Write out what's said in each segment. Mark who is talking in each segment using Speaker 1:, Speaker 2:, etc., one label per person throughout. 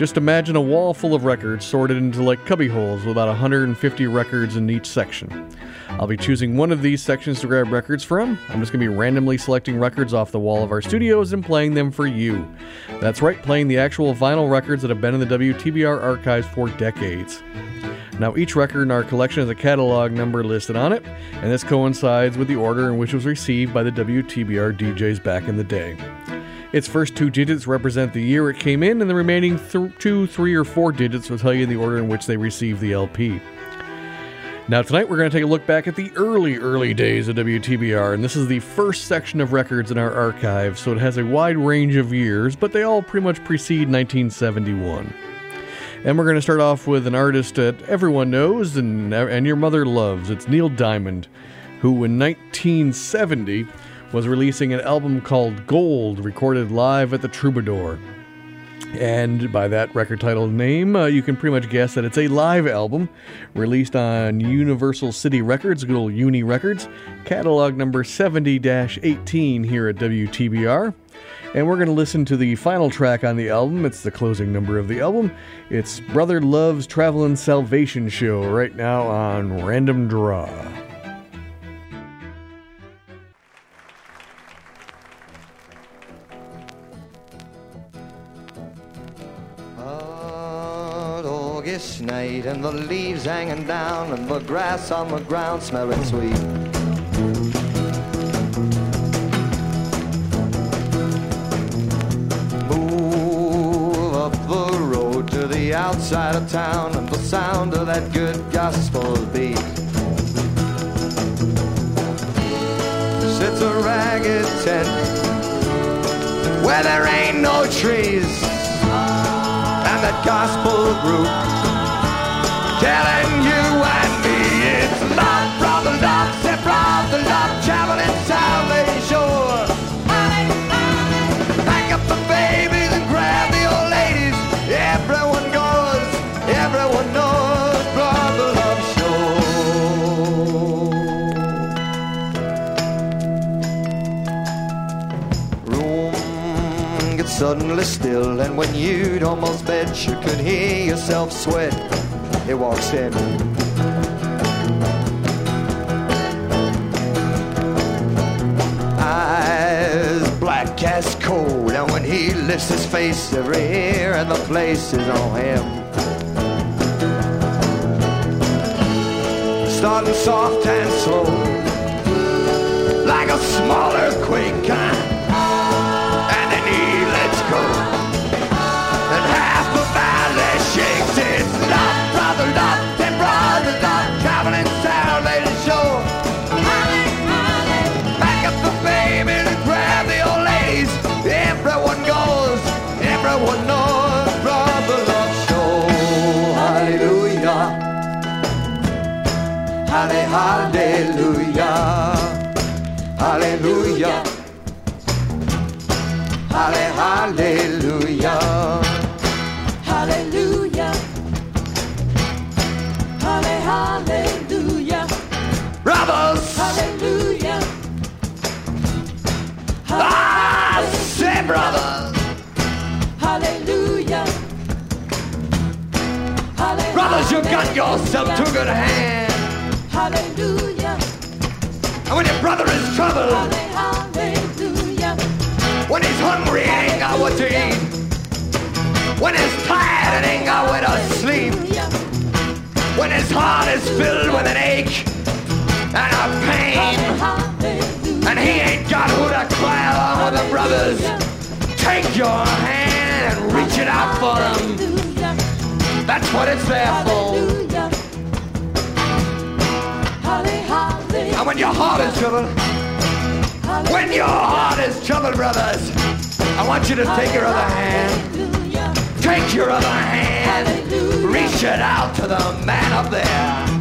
Speaker 1: Just imagine a wall full of records sorted into like cubby holes with about 150 records in each section. I'll be choosing one of these sections to grab records from. I'm just going to be randomly selecting records off the wall of our studios and playing them for you. That's right, playing the actual vinyl records that have been in the WTBR archives for decades. Now, each record in our collection has a catalog number listed on it, and this coincides with the order in which it was received by the WTBR DJs back in the day. Its first two digits represent the year it came in, and the remaining th- two, three, or four digits will tell you the order in which they received the LP. Now, tonight we're going to take a look back at the early, early days of WTBR, and this is the first section of records in our archive, so it has a wide range of years, but they all pretty much precede 1971. And we're going to start off with an artist that everyone knows and, and your mother loves. It's Neil Diamond, who in 1970 was releasing an album called Gold, recorded live at the Troubadour. And by that record title name, uh, you can pretty much guess that it's a live album released on Universal City Records, good old Uni Records, catalog number 70 18 here at WTBR. And we're going to listen to the final track on the album. It's the closing number of the album. It's Brother Love's Travelin' Salvation Show right now on Random Draw.
Speaker 2: Night and the leaves hanging down and the grass on the ground smelling sweet. Move up the road to the outside of town and the sound of that good gospel beat. Sits a ragged tent where there ain't no trees and that gospel group telling you and me it's love, brother, love, say brother, love, traveling salvation. Pack up the babies and grab the old ladies. Everyone goes, everyone knows, brother, love show. Room gets suddenly still, and when you'd almost bet you could hear yourself sweat, he walks in. Eyes black as coal, and when he lifts his face, every hair in the place is on him. Starting soft and slow, like a small earthquake kind hallelujah. Hallelujah. Halle, hallelujah.
Speaker 3: Hallelujah. Halle, hallelujah.
Speaker 2: Brothers,
Speaker 3: Hallelujah.
Speaker 2: ah, say brothers.
Speaker 3: Hallelujah. Hallelujah.
Speaker 2: Brothers, you got yourself too good a hand. And when your brother is troubled,
Speaker 3: Hallelujah.
Speaker 2: when he's hungry and ain't got what to eat, when he's tired and ain't got where to sleep, when his heart is filled with an ache and a pain, and he ain't got who to cry along with the brothers, take your hand and reach it out for them. That's what it's there for. And when your heart is troubled, when your heart is troubled, brothers, I want you to take your other hand Take your other hand, reach it out to the man up there.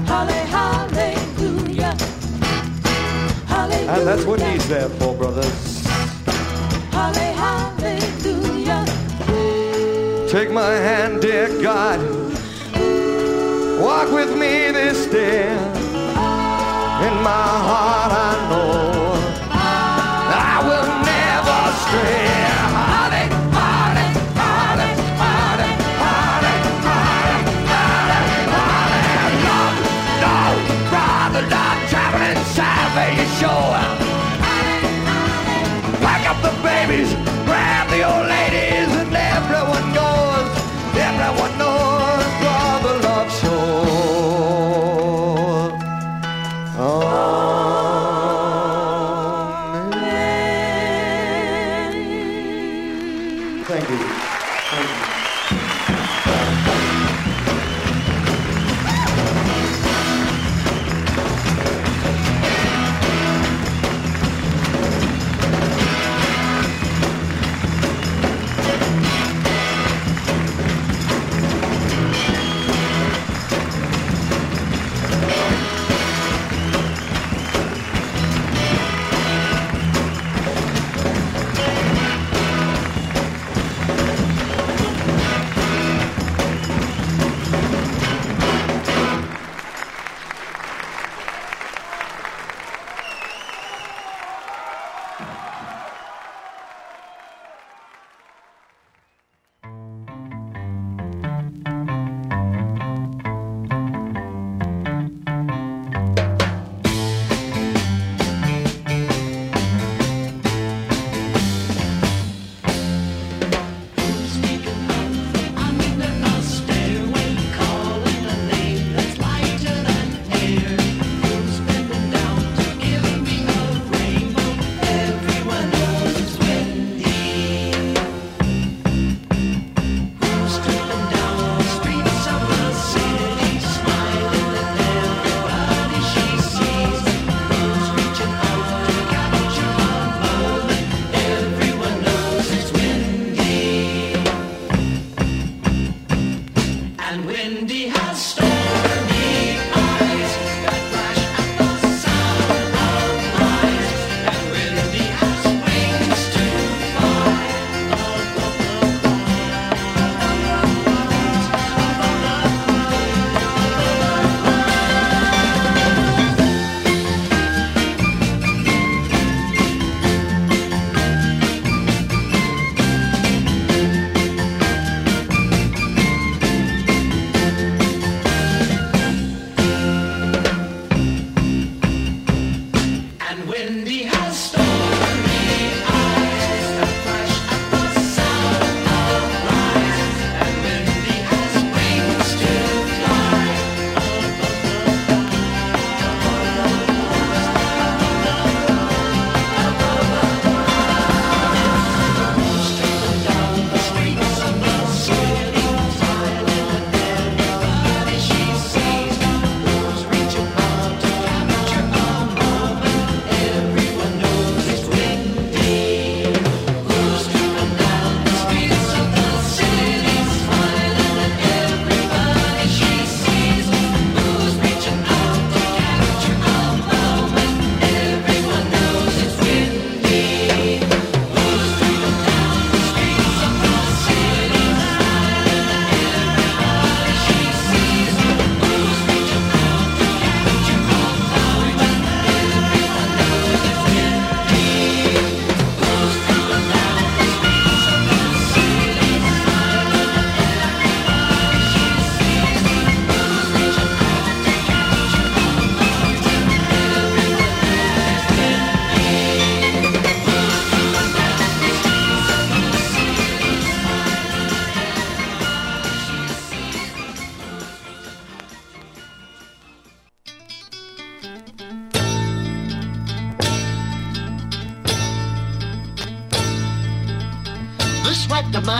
Speaker 3: Hallelujah. Hallelujah.
Speaker 2: And that's what he's there for, brothers.
Speaker 3: Hallelujah.
Speaker 2: Take my hand, dear God. Walk with me this day. My heart, I know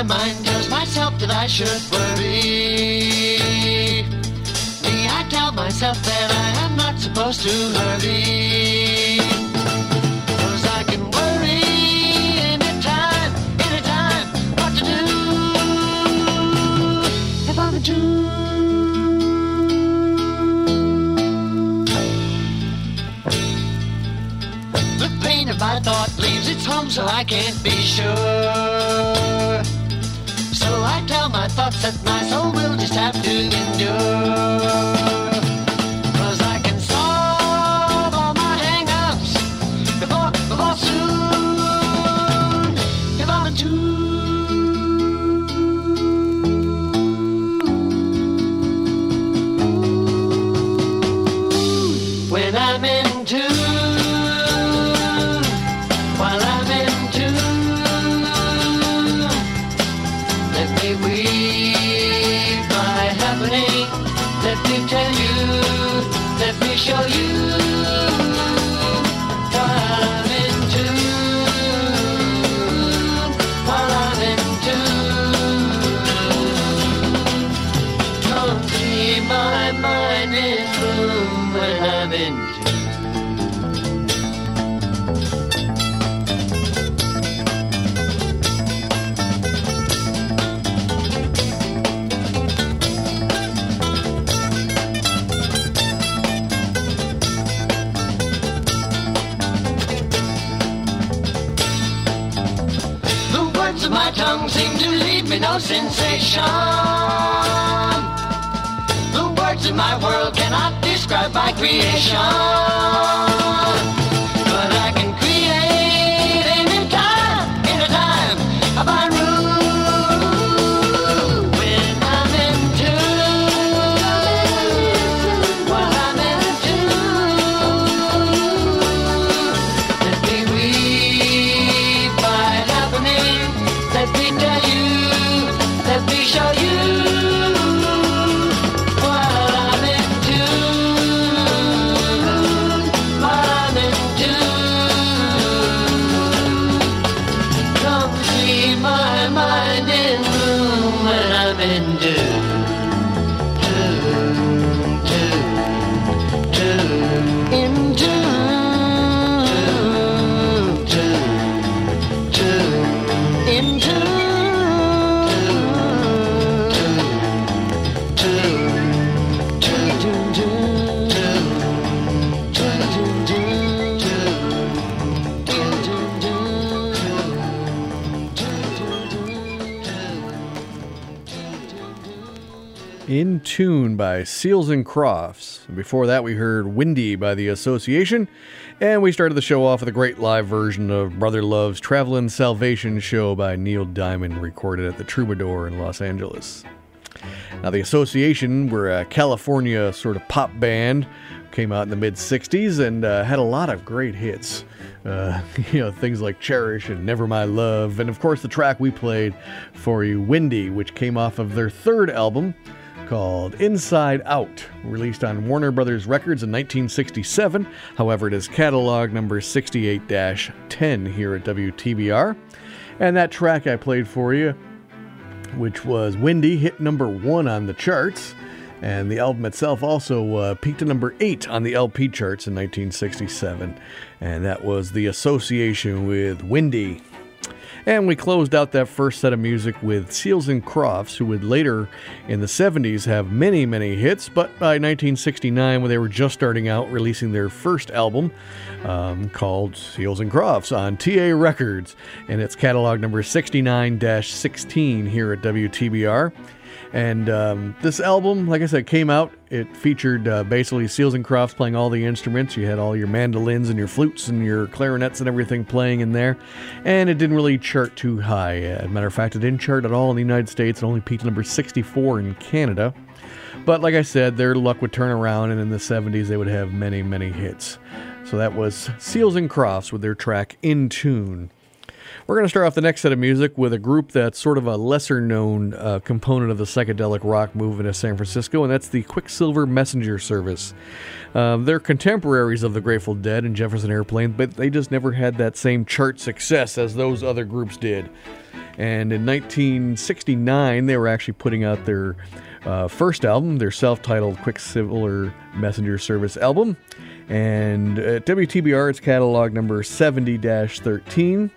Speaker 4: my mind tells myself that I should worry. Me, I tell myself that I am not supposed to hurry. I can worry anytime, anytime, what to do. If I'm a Jew. my thought leaves its home so I can't be sure thoughts that my soul will just have to endure. No sensation. The words in my world cannot describe my creation. In Tune
Speaker 1: by Seals and Crofts. Before that, we heard Windy by The Association. And we started the show off with a great live version of Brother Love's Travelin' Salvation Show by Neil Diamond, recorded at the Troubadour in Los Angeles. Now, The Association were a California sort of pop band, came out in the mid 60s and uh, had a lot of great hits. Uh, you know, things like Cherish and Never My Love, and of course, the track we played for you, Windy, which came off of their third album called Inside Out, released on Warner Brothers Records in 1967. However, it is catalog number 68 10 here at WTBR. And that track I played for you which was Windy, hit number one on the charts. And the album itself also uh, peaked at number eight on the LP charts in 1967. And that was the association with Windy. And we closed out that first set of music with Seals and Crofts, who would later in the 70s have many, many hits. But by 1969, when they were just starting out, releasing their first album um, called Seals and Crofts on TA Records. And it's catalog number 69 16 here at WTBR. And um, this album, like I said, came out. It featured uh, basically Seals and Crofts playing all the instruments. You had all your mandolins and your flutes and your clarinets and everything playing in there. And it didn't really chart too high. As a matter of fact, it didn't chart at all in the United States. It only peaked number 64 in Canada. But like I said, their luck would turn around, and in the 70s, they would have many, many hits. So that was Seals and Crofts with their track In Tune. We're going to start off the next set of music with a group that's sort of a lesser known uh, component of the psychedelic rock movement of San Francisco, and that's the Quicksilver Messenger Service. Um, they're contemporaries of the Grateful Dead and Jefferson Airplane, but they just never had that same chart success as those other groups did. And in 1969, they were actually putting out their uh, first album, their self titled Quicksilver Messenger Service album. And at WTBR, it's catalog number 70 13.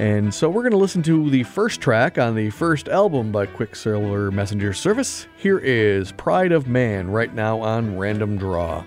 Speaker 1: And so we're going to listen to the first track on the first album by Quicksilver Messenger Service. Here is Pride of Man right now on Random Draw.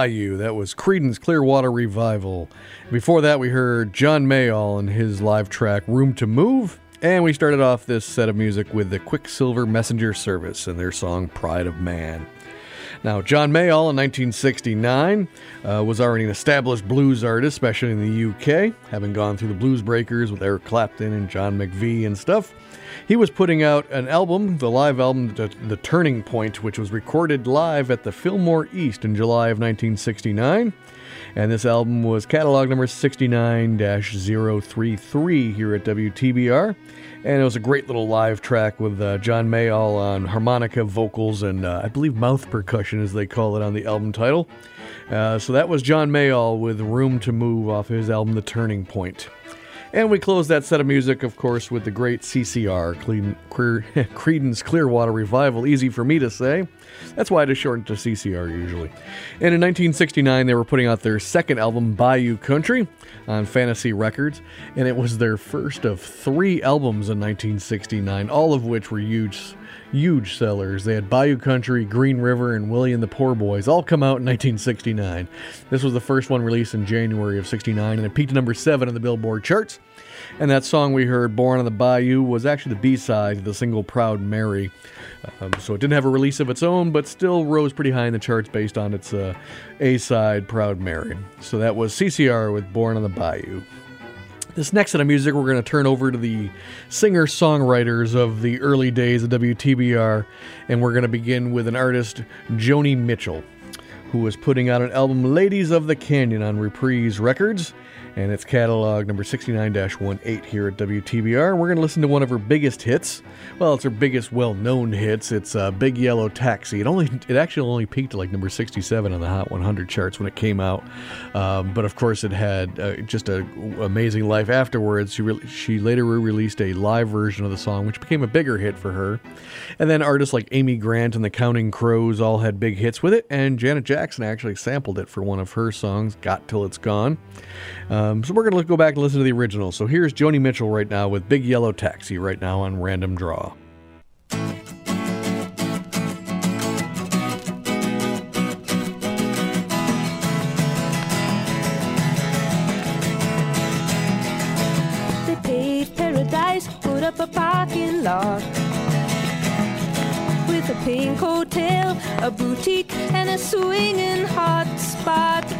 Speaker 1: Bayou. That was Creedence Clearwater Revival. Before that, we heard John Mayall and his live track Room to Move. And we started off this set of music with the Quicksilver Messenger Service and their song Pride of Man. Now, John Mayall in 1969 uh, was already an established blues artist, especially in the UK, having gone through the Blues Breakers with Eric Clapton and John McVie and stuff. He was putting out an album, the live album, The, the Turning Point, which was recorded live at the Fillmore East in July of 1969. And this album was catalog number 69 033 here at WTBR. And it was a great little live track with uh, John Mayall on harmonica, vocals, and uh, I believe mouth percussion, as they call it on the album title. Uh, so that was John Mayall with Room to Move off his album The Turning Point. And we close that set of music, of course, with the great CCR, Creedence Clearwater Revival. Easy for me to say. That's why I just shortened to CCR usually. And in 1969, they were putting out their second album, Bayou Country, on Fantasy Records. And it was their first of three albums in 1969, all of which were huge huge sellers. They had Bayou Country, Green River, and Willie and the Poor Boys all come out in 1969. This was the first one released in January of 69, and it peaked at number 7 on the Billboard charts. And that song we heard, Born on the Bayou, was actually the B side of the single Proud Mary. Um, so it didn't have a release of its own, but still rose pretty high in the charts based on its uh, A side, Proud Mary. So that was CCR with Born on the Bayou. This next set of music, we're going to turn over to the singer songwriters of the early days of WTBR, and we're going to begin with an artist, Joni Mitchell, who was putting out an album, Ladies of the Canyon, on Reprise Records, and it's catalog number 69 18 here at WTBR. We're going to listen to one of her biggest hits. Well, it's her biggest well known hits. It's uh, Big Yellow Taxi. It only it actually only peaked at like number 67 on the Hot 100 charts when it came out. Um, but of course, it had uh, just an amazing life afterwards. She, re- she later released a live version of the song, which became a bigger hit for her. And then artists like Amy Grant and the Counting Crows all had big hits with it. And Janet Jackson actually sampled it for one of her songs, Got Till It's Gone. Um, so we're going to go back and listen to the original. So here's Joni Mitchell right now with Big Yellow Taxi right now on Random Draw.
Speaker 3: They paved paradise, put up a parking lot with a pink hotel, a boutique, and a swinging hot spot.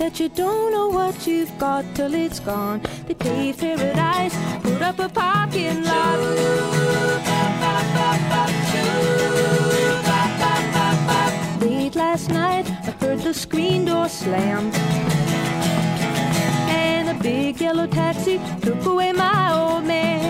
Speaker 3: that you don't know what you've got till it's gone. They paved paradise, put up a parking lot. Late last night, I heard the screen door slam. And a big yellow taxi took away my old man.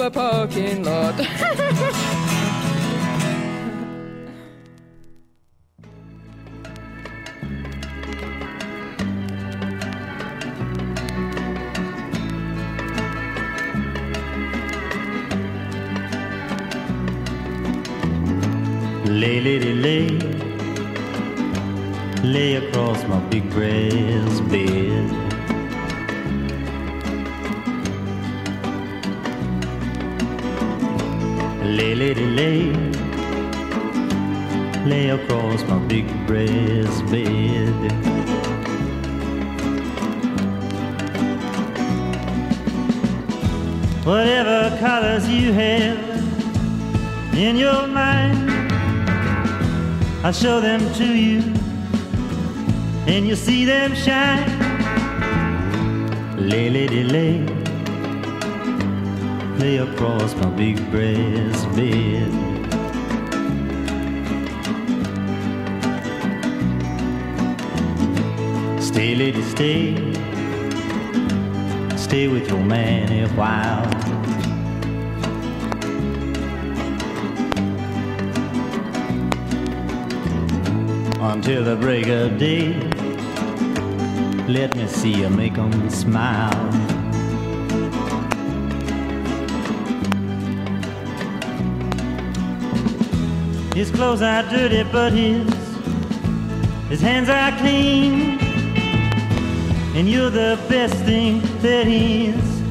Speaker 3: Up a parking lot.
Speaker 5: Lay, lady, lay, lay across my big brass bed. Lay, lady, lay, lay across my big breast bed. Whatever colors you have in your mind, I'll show them to you, and you'll see them shine. Lay, lady, lay, lay across my big breast bed. Stay, lady, stay, stay with your man a while. Until the break of day, let me see you make 'em smile. His clothes are dirty, but his his hands are clean. And you're the best thing that he's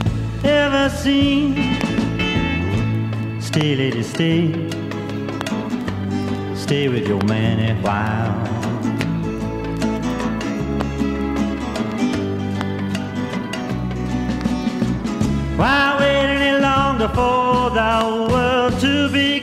Speaker 5: ever seen. Stay, lady, stay. Stay with your man a while. Why wait any longer for the world to begin?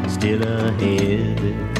Speaker 5: still ahead.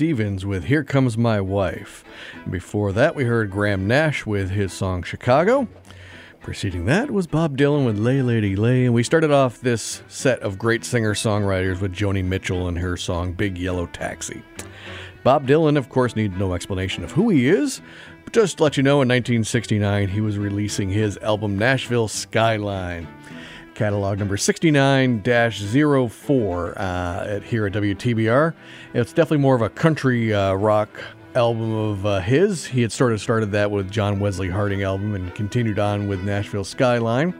Speaker 1: Stevens with Here Comes My Wife. Before that, we heard Graham Nash with his song Chicago. Preceding that was Bob Dylan with Lay Lady Lay. And we started off this set of great singer songwriters with Joni Mitchell and her song Big Yellow Taxi. Bob Dylan, of course, needs no explanation of who he is. But just to let you know, in 1969, he was releasing his album Nashville Skyline catalog number 69 04 uh, at, here at WTBR. It's definitely more of a country uh, rock album of uh, his. He had sort of started that with John Wesley Harding album and continued on with Nashville Skyline.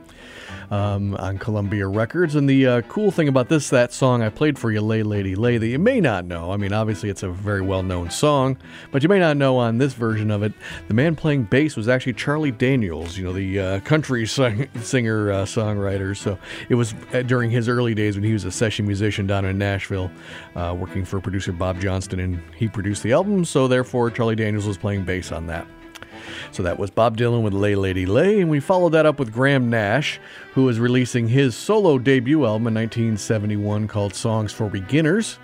Speaker 1: Um, on Columbia Records. And the uh, cool thing about this, that song I played for you, Lay Lady Lay, that you may not know. I mean, obviously it's a very well known song, but you may not know on this version of it, the man playing bass was actually Charlie Daniels, you know, the uh, country sing- singer uh, songwriter. So it was uh, during his early days when he was a session musician down in Nashville, uh, working for producer Bob Johnston, and he produced the album. So therefore, Charlie Daniels was playing bass on that. So that was Bob Dylan with Lay Lady Lay, and we followed that up with Graham Nash, who was releasing his solo debut album in 1971 called Songs for Beginners.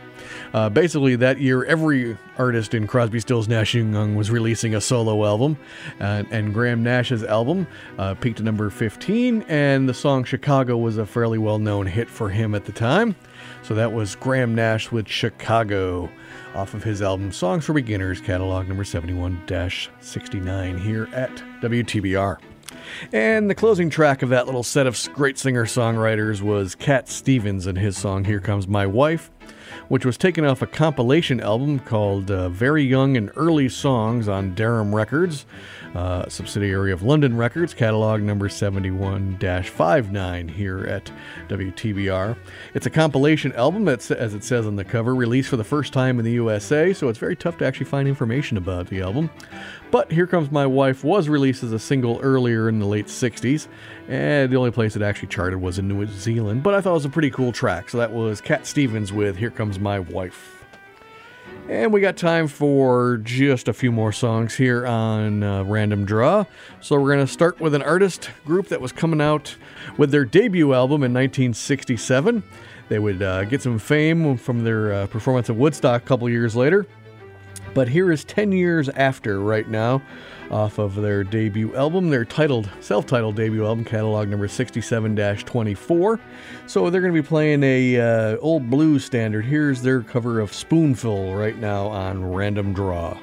Speaker 1: Uh, basically, that year, every artist in Crosby, Stills, Nash and Young was releasing a solo album, and, and Graham Nash's album uh, peaked at number 15, and the song Chicago was a fairly well-known hit for him at the time. So that was Graham Nash with Chicago off of his album Songs for Beginners, catalog number 71 69 here at WTBR. And the closing track of that little set of great singer songwriters was Cat Stevens and his song Here Comes My Wife, which was taken off a compilation album called uh, Very Young and Early Songs on Deram Records, uh, subsidiary of London Records, catalog number 71 59 here at WTBR. It's a compilation album, as it says on the cover, released for the first time in the USA, so it's very tough to actually find information about the album. But Here Comes My Wife was released as a single earlier in the late 60s, and the only place it actually charted was in New Zealand. But I thought it was a pretty cool track, so that was Cat Stevens with Here Comes My Wife. And we got time for just a few more songs here on uh, Random Draw. So we're going to start with an artist group that was coming out with their debut album in 1967. They would uh, get some fame from their uh, performance at Woodstock a couple years later.
Speaker 6: But here is 10 years after right now off of their debut album, their titled, self-titled debut album, catalog number 67-24. So they're going to be playing a uh, old blues standard. Here's their cover of Spoonful right now on Random Draw.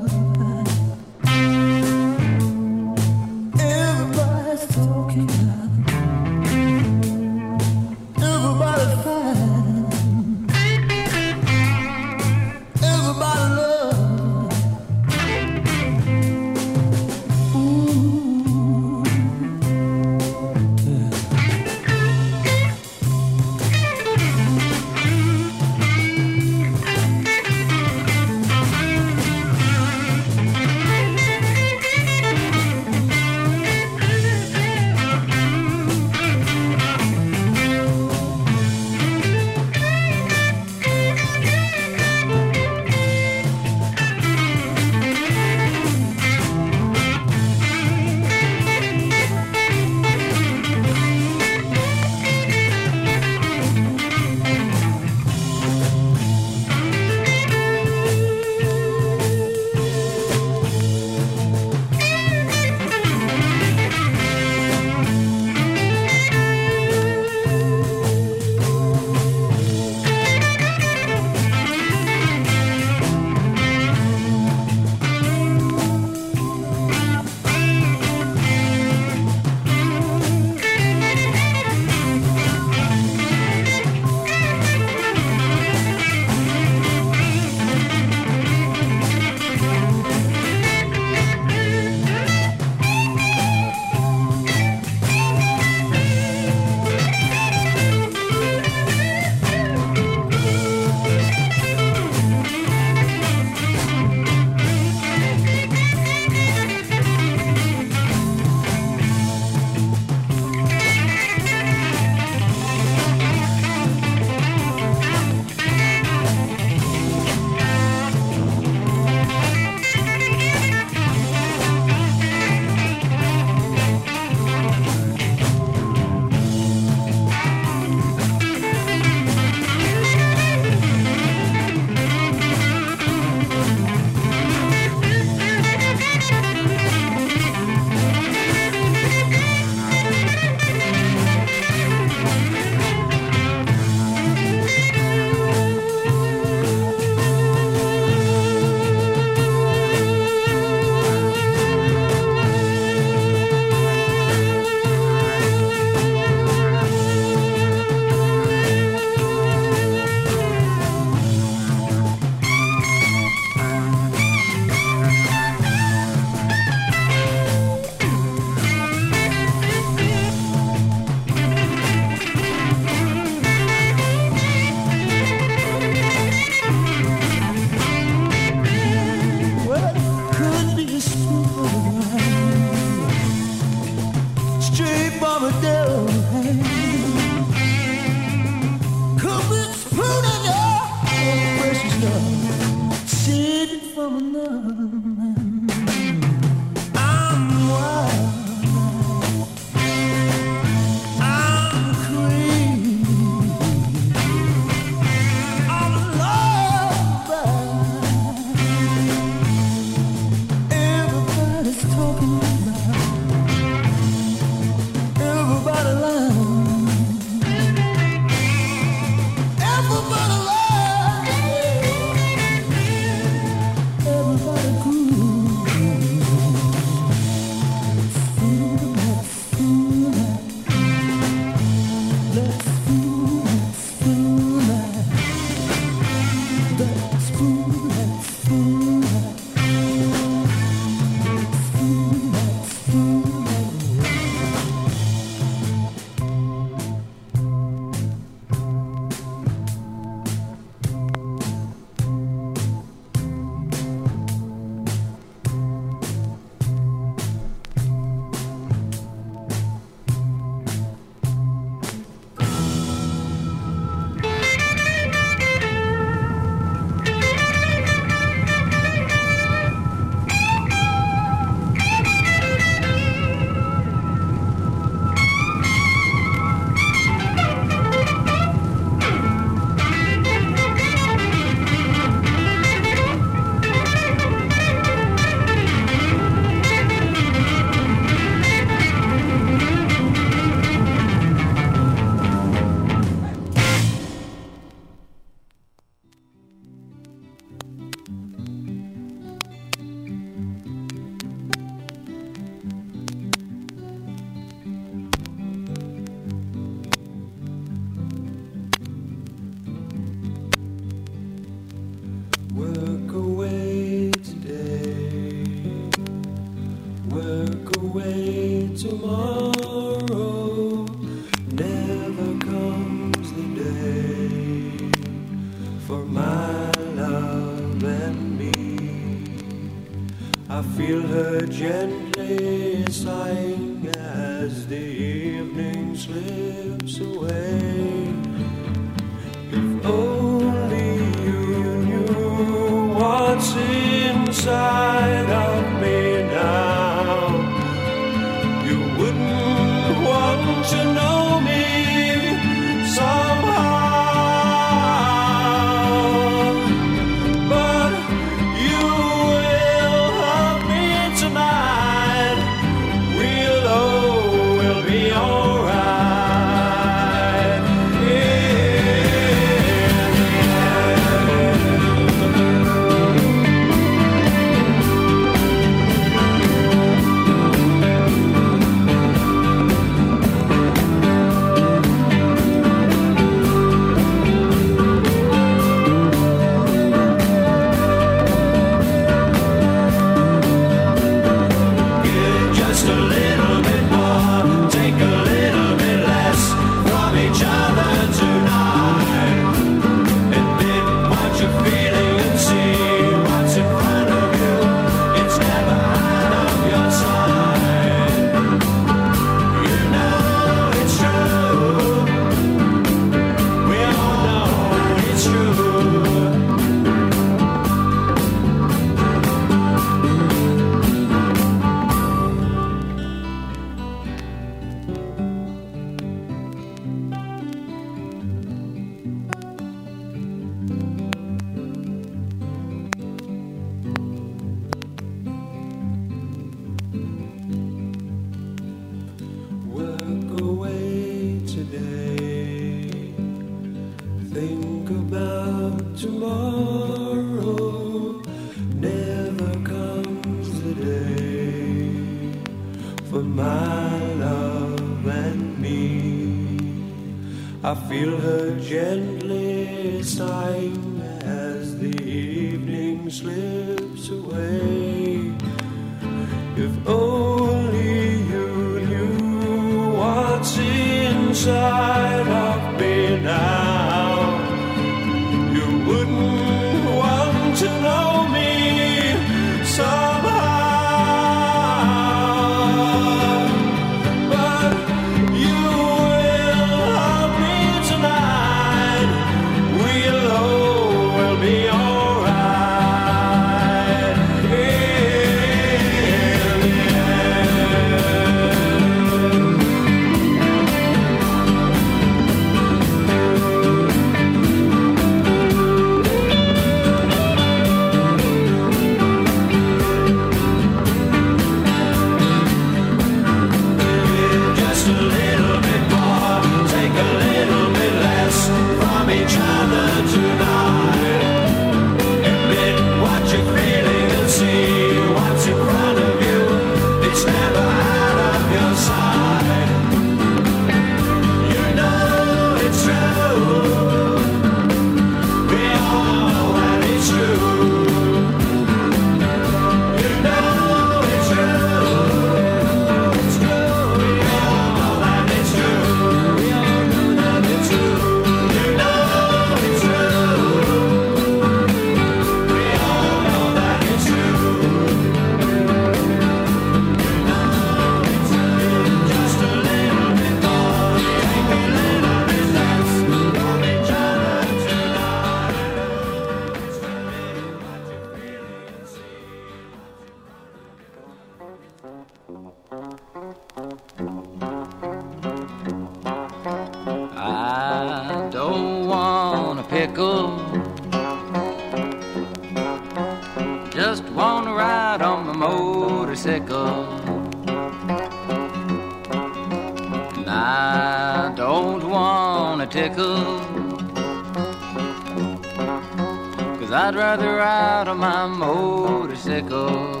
Speaker 7: Cause I'd rather ride on my motorcycle.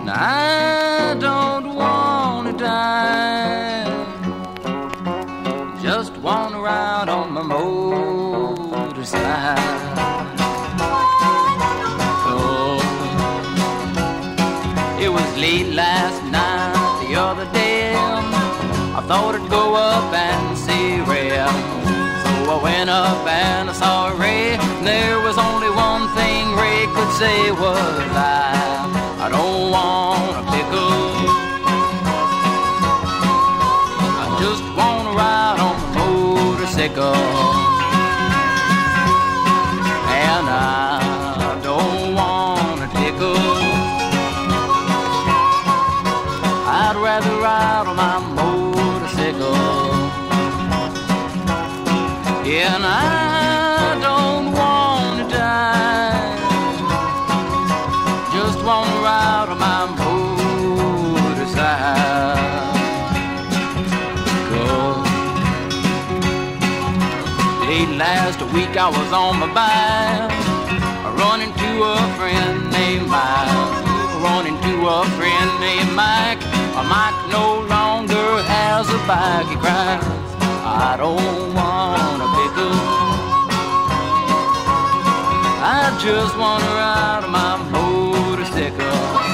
Speaker 7: And I don't want to die. Just want to ride on my motorcycle. Oh. It was late last night, the other day. I thought I'd go up and see Ray. So I went up and I saw Ray. And there was only one thing Ray could say was I, I don't want a pickle. Week I was on my bike, running to a friend named Mike. Running to a friend named Mike. Mike no longer has a bike. He cries, I don't want a pickle. I just want to ride my motorcycle.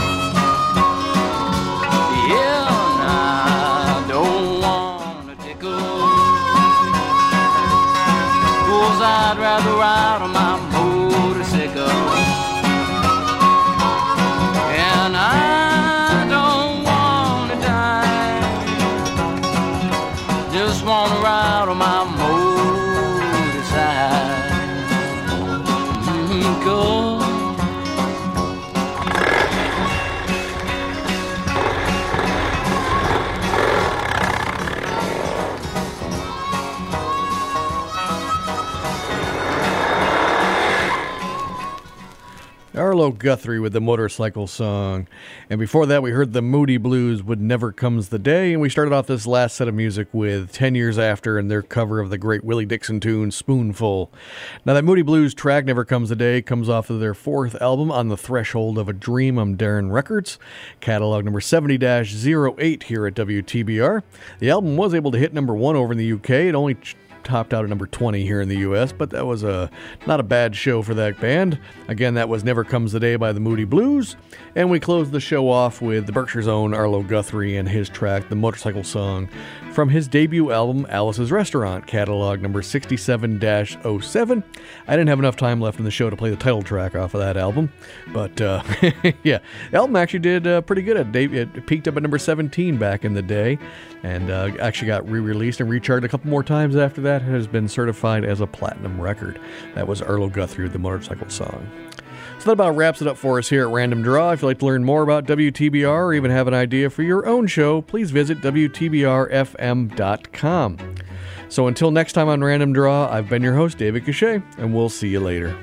Speaker 7: I'd rather ride on my motorcycle.
Speaker 1: Guthrie with the motorcycle song. And before that, we heard the Moody Blues with Never Comes the Day. And we started off this last set of music with 10 Years After and their cover of the great Willie Dixon tune, Spoonful. Now, that Moody Blues track, Never Comes the Day, comes off of their fourth album, On the Threshold of a Dream on Deram Records, catalog number 70 08 here at WTBR. The album was able to hit number one over in the UK. It only topped out at number 20 here in the US, but that was a not a bad show for that band. Again, that was Never Comes the Day by the Moody Blues, and we closed the show off with the Berkshire's own Arlo Guthrie and his track, The Motorcycle Song, from his debut album Alice's Restaurant, catalog number 67-07. I didn't have enough time left in the show to play the title track off of that album, but uh, yeah, the album actually did uh, pretty good. At it peaked up at number 17 back in the day, and uh, actually got re-released and recharted a couple more times after that. It has been certified as a platinum record. That was Arlo Guthrie the Motorcycle Song. So that about wraps it up for us here at Random Draw. If you'd like to learn more about WTBR or even have an idea for your own show, please visit WTBRFM.com. So until next time on Random Draw, I've been your host, David Cachet, and we'll see you later.